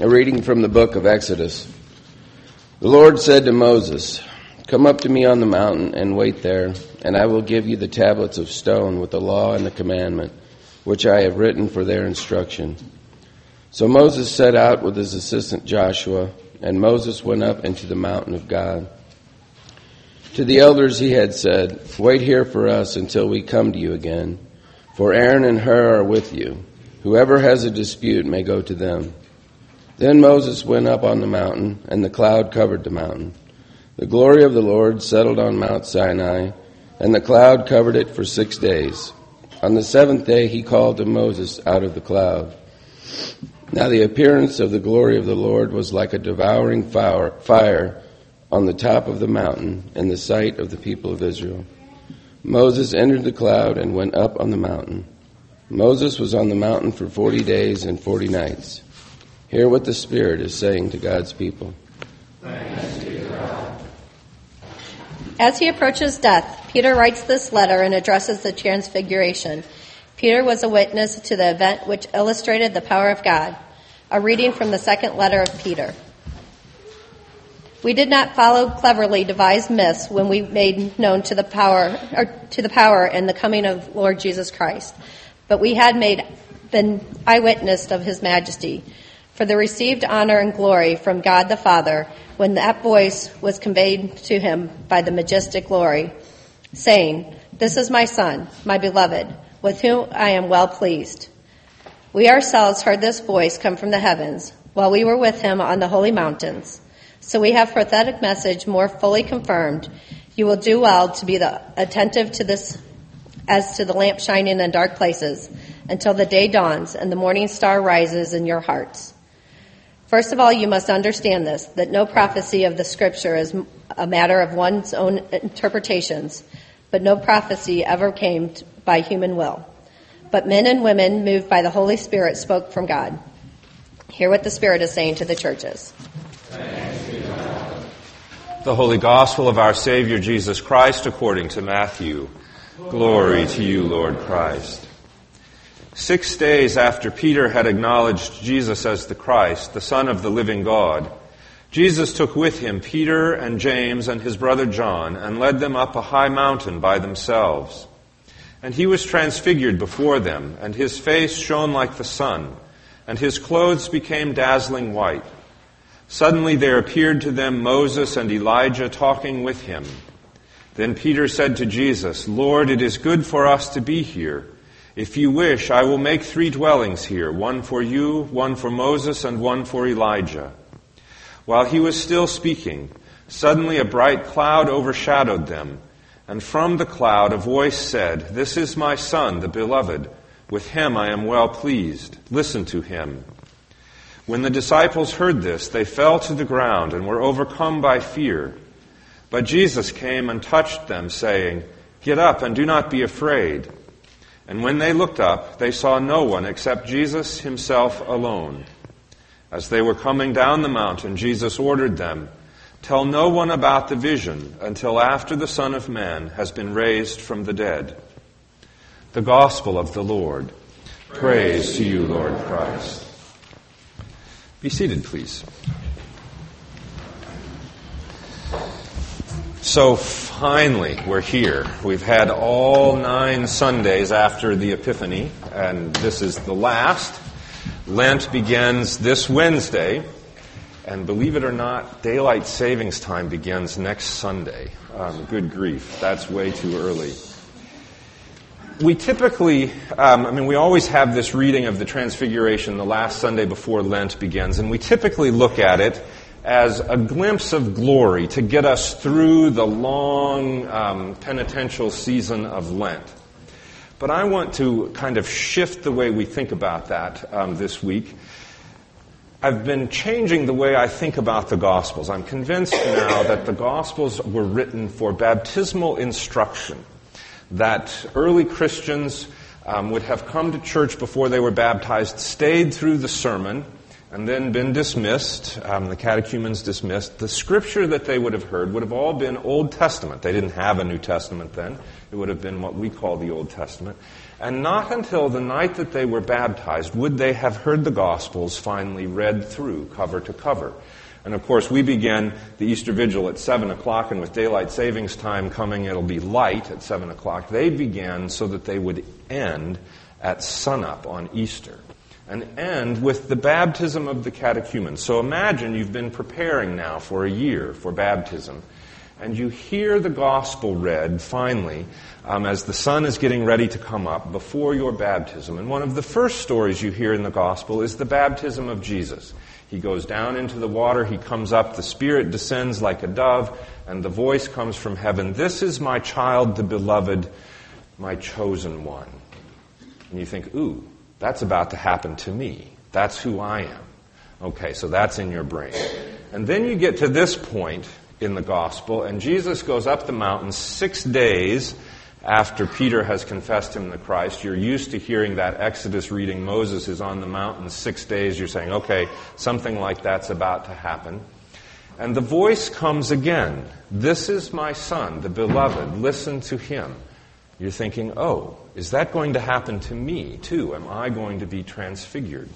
A reading from the book of Exodus. The Lord said to Moses, Come up to me on the mountain and wait there, and I will give you the tablets of stone with the law and the commandment, which I have written for their instruction. So Moses set out with his assistant Joshua, and Moses went up into the mountain of God. To the elders he had said, Wait here for us until we come to you again, for Aaron and Hur are with you. Whoever has a dispute may go to them. Then Moses went up on the mountain, and the cloud covered the mountain. The glory of the Lord settled on Mount Sinai, and the cloud covered it for six days. On the seventh day he called to Moses out of the cloud. Now the appearance of the glory of the Lord was like a devouring fire on the top of the mountain in the sight of the people of Israel. Moses entered the cloud and went up on the mountain. Moses was on the mountain for forty days and forty nights. Hear what the Spirit is saying to God's people. As he approaches death, Peter writes this letter and addresses the Transfiguration. Peter was a witness to the event which illustrated the power of God. A reading from the second letter of Peter. We did not follow cleverly devised myths when we made known to the power or to the power and the coming of Lord Jesus Christ, but we had made been eyewitness of his majesty for the received honor and glory from God the Father when that voice was conveyed to him by the majestic glory, saying, This is my Son, my beloved, with whom I am well pleased. We ourselves heard this voice come from the heavens while we were with him on the holy mountains. So we have prophetic message more fully confirmed. You will do well to be the, attentive to this as to the lamp shining in dark places until the day dawns and the morning star rises in your hearts. First of all, you must understand this, that no prophecy of the scripture is a matter of one's own interpretations, but no prophecy ever came by human will. But men and women moved by the Holy Spirit spoke from God. Hear what the Spirit is saying to the churches. The Holy Gospel of our Savior Jesus Christ according to Matthew. Glory to you, Lord Christ. Six days after Peter had acknowledged Jesus as the Christ, the Son of the living God, Jesus took with him Peter and James and his brother John and led them up a high mountain by themselves. And he was transfigured before them, and his face shone like the sun, and his clothes became dazzling white. Suddenly there appeared to them Moses and Elijah talking with him. Then Peter said to Jesus, Lord, it is good for us to be here. If you wish, I will make three dwellings here, one for you, one for Moses, and one for Elijah. While he was still speaking, suddenly a bright cloud overshadowed them, and from the cloud a voice said, This is my son, the beloved. With him I am well pleased. Listen to him. When the disciples heard this, they fell to the ground and were overcome by fear. But Jesus came and touched them, saying, Get up and do not be afraid. And when they looked up, they saw no one except Jesus himself alone. As they were coming down the mountain, Jesus ordered them, Tell no one about the vision until after the Son of Man has been raised from the dead. The Gospel of the Lord. Praise to you, Lord Christ. Be seated, please. So finally, we're here. We've had all nine Sundays after the Epiphany, and this is the last. Lent begins this Wednesday, and believe it or not, daylight savings time begins next Sunday. Um, good grief, that's way too early. We typically, um, I mean, we always have this reading of the Transfiguration the last Sunday before Lent begins, and we typically look at it as a glimpse of glory to get us through the long um, penitential season of Lent. But I want to kind of shift the way we think about that um, this week. I've been changing the way I think about the Gospels. I'm convinced now that the Gospels were written for baptismal instruction, that early Christians um, would have come to church before they were baptized, stayed through the sermon, and then been dismissed, um, the catechumens dismissed, the scripture that they would have heard would have all been Old Testament. They didn't have a New Testament then. It would have been what we call the Old Testament. And not until the night that they were baptized would they have heard the Gospels finally read through, cover to cover. And of course, we begin the Easter Vigil at 7 o'clock, and with daylight savings time coming, it'll be light at 7 o'clock. They began so that they would end at sunup on Easter and end with the baptism of the catechumen. So imagine you've been preparing now for a year for baptism, and you hear the gospel read finally um, as the sun is getting ready to come up before your baptism. And one of the first stories you hear in the gospel is the baptism of Jesus. He goes down into the water, he comes up, the Spirit descends like a dove, and the voice comes from heaven This is my child, the beloved, my chosen one. And you think, ooh, that's about to happen to me. That's who I am. Okay, so that's in your brain. And then you get to this point in the gospel, and Jesus goes up the mountain six days after Peter has confessed him the Christ. You're used to hearing that Exodus reading, Moses is on the mountain six days. You're saying, okay, something like that's about to happen. And the voice comes again. This is my son, the beloved. Listen to him. You're thinking, oh, is that going to happen to me too? Am I going to be transfigured?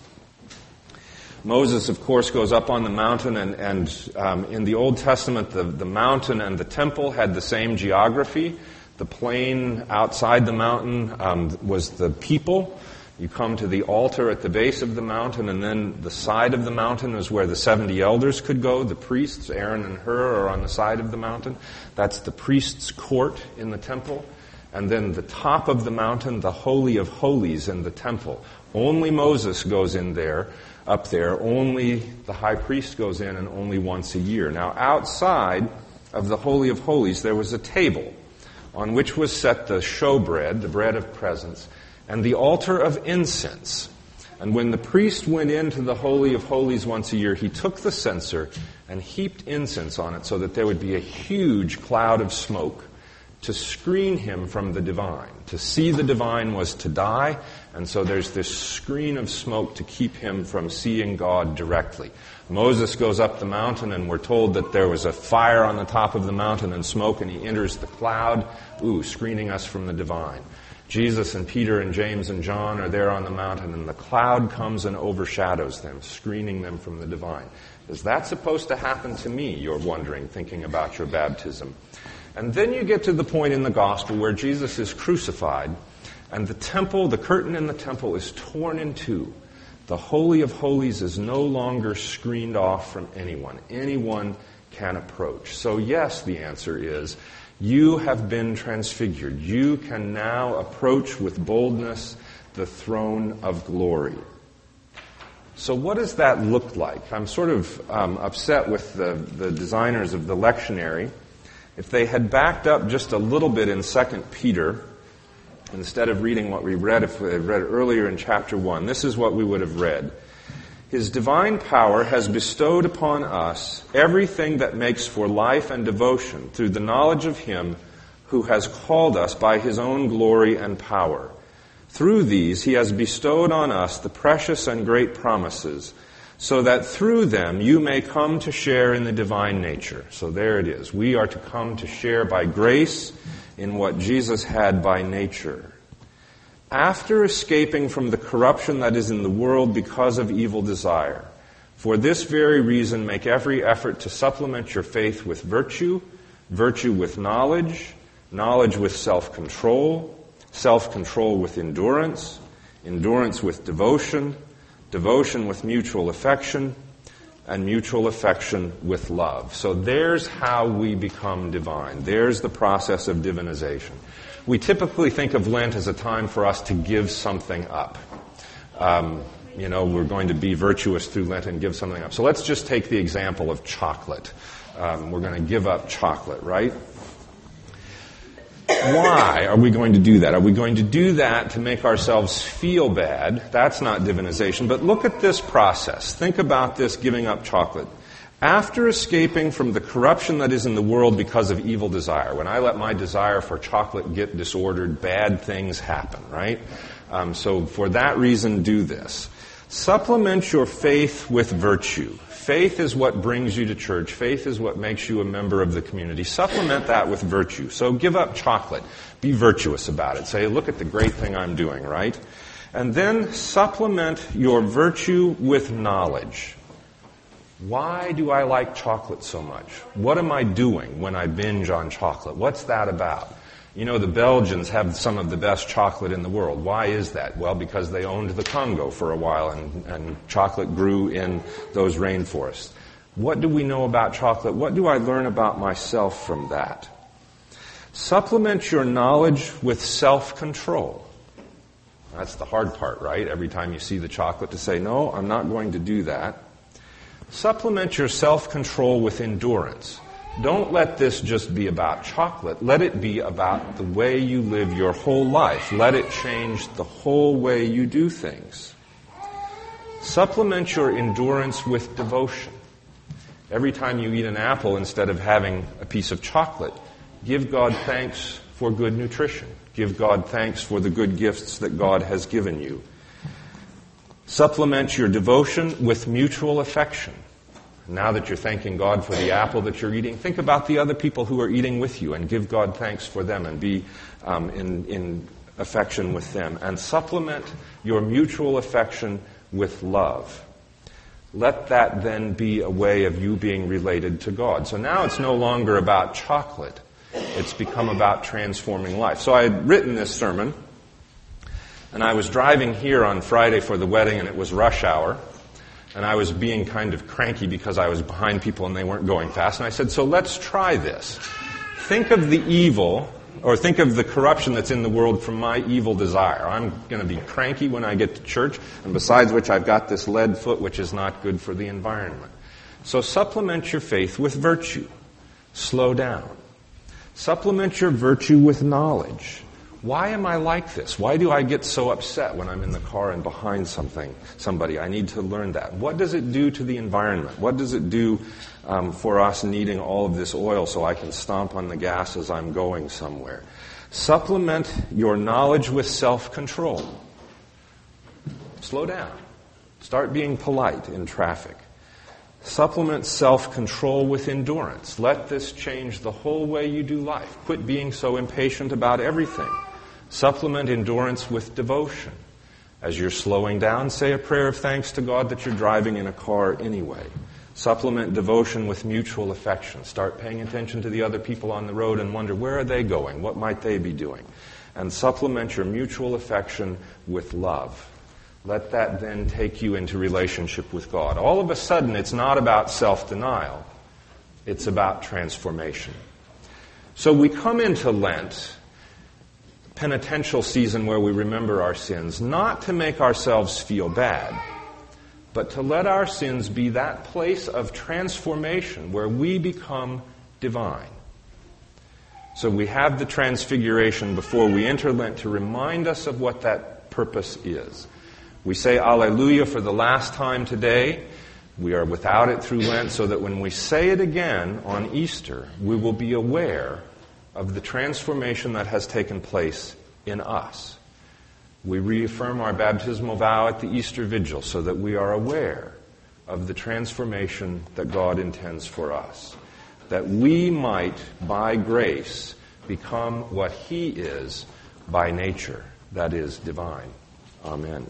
Moses, of course, goes up on the mountain, and, and um, in the Old Testament, the, the mountain and the temple had the same geography. The plain outside the mountain um, was the people. You come to the altar at the base of the mountain, and then the side of the mountain is where the 70 elders could go. The priests, Aaron and Hur, are on the side of the mountain. That's the priest's court in the temple and then the top of the mountain, the Holy of Holies in the temple. Only Moses goes in there, up there. Only the high priest goes in, and only once a year. Now, outside of the Holy of Holies, there was a table on which was set the showbread, the bread of presence, and the altar of incense. And when the priest went into the Holy of Holies once a year, he took the censer and heaped incense on it so that there would be a huge cloud of smoke to screen him from the divine. To see the divine was to die, and so there's this screen of smoke to keep him from seeing God directly. Moses goes up the mountain, and we're told that there was a fire on the top of the mountain and smoke, and he enters the cloud, ooh, screening us from the divine. Jesus and Peter and James and John are there on the mountain, and the cloud comes and overshadows them, screening them from the divine. Is that supposed to happen to me, you're wondering, thinking about your baptism? And then you get to the point in the gospel where Jesus is crucified and the temple, the curtain in the temple is torn in two. The Holy of Holies is no longer screened off from anyone. Anyone can approach. So, yes, the answer is you have been transfigured. You can now approach with boldness the throne of glory. So, what does that look like? I'm sort of um, upset with the, the designers of the lectionary if they had backed up just a little bit in 2 Peter, instead of reading what we read, if we had read earlier in chapter 1, this is what we would have read. His divine power has bestowed upon us everything that makes for life and devotion through the knowledge of Him who has called us by His own glory and power. Through these, He has bestowed on us the precious and great promises so that through them you may come to share in the divine nature. So there it is. We are to come to share by grace in what Jesus had by nature. After escaping from the corruption that is in the world because of evil desire, for this very reason make every effort to supplement your faith with virtue, virtue with knowledge, knowledge with self-control, self-control with endurance, endurance with devotion, devotion with mutual affection, and mutual affection with love. So there's how we become divine. There's the process of divinization. We typically think of Lent as a time for us to give something up. Um, you know, we're going to be virtuous through Lent and give something up. So let's just take the example of chocolate. Um, we're going to give up chocolate, right? Why are we going to do that? Are we going to do that to make ourselves feel bad? That's not divinization. But look at this process. Think about this giving up chocolate. After escaping from the corruption that is in the world because of evil desire, when I let my desire for chocolate get disordered, bad things happen, right? Um, so for that reason, do this. Supplement your faith with virtue. Faith is what brings you to church. Faith is what makes you a member of the community. Supplement that with virtue. So give up chocolate. Be virtuous about it. Say, look at the great thing I'm doing, right? And then supplement your virtue with knowledge. Why do I like chocolate so much? What am I doing when I binge on chocolate? What's that about? You know, the Belgians have some of the best chocolate in the world. Why is that? Well, because they owned the Congo for a while and, and chocolate grew in those rainforests. What do we know about chocolate? What do I learn about myself from that? Supplement your knowledge with self-control. That's the hard part, right? Every time you see the chocolate to say, no, I'm not going to do that. Supplement your self-control with endurance. Don't let this just be about chocolate. Let it be about the way you live your whole life. Let it change the whole way you do things. Supplement your endurance with devotion. Every time you eat an apple instead of having a piece of chocolate, give God thanks for good nutrition. Give God thanks for the good gifts that God has given you. Supplement your devotion with mutual affection. Now that you're thanking God for the apple that you're eating, think about the other people who are eating with you and give God thanks for them and be um, in, in affection with them. And supplement your mutual affection with love. Let that then be a way of you being related to God. So now it's no longer about chocolate. It's become about transforming life. So I had written this sermon and I was driving here on Friday for the wedding, and it was rush hour. And I was being kind of cranky because I was behind people and they weren't going fast. And I said, So let's try this. Think of the evil, or think of the corruption that's in the world from my evil desire. I'm going to be cranky when I get to church, and besides which, I've got this lead foot, which is not good for the environment. So supplement your faith with virtue. Slow down. Supplement your virtue with knowledge. Why am I like this? Why do I get so upset when I'm in the car and behind something, somebody? I need to learn that. What does it do to the environment? What does it do um, for us needing all of this oil so I can stomp on the gas as I'm going somewhere? Supplement your knowledge with self-control. Slow down. Start being polite in traffic. Supplement self-control with endurance. Let this change the whole way you do life. Quit being so impatient about everything. Supplement endurance with devotion. As you're slowing down, say a prayer of thanks to God that you're driving in a car anyway. Supplement devotion with mutual affection. Start paying attention to the other people on the road and wonder where are they going? What might they be doing? And supplement your mutual affection with love. Let that then take you into relationship with God. All of a sudden, it's not about self denial, it's about transformation. So we come into Lent penitential season where we remember our sins, not to make ourselves feel bad, but to let our sins be that place of transformation where we become divine. So we have the transfiguration before we enter Lent to remind us of what that purpose is. We say Alleluia for the last time today. We are without it through Lent so that when we say it again on Easter, we will be aware of the transformation that has taken place in us. We reaffirm our baptismal vow at the Easter Vigil so that we are aware of the transformation that God intends for us. That we might, by grace, become what He is by nature, that is, divine. Amen.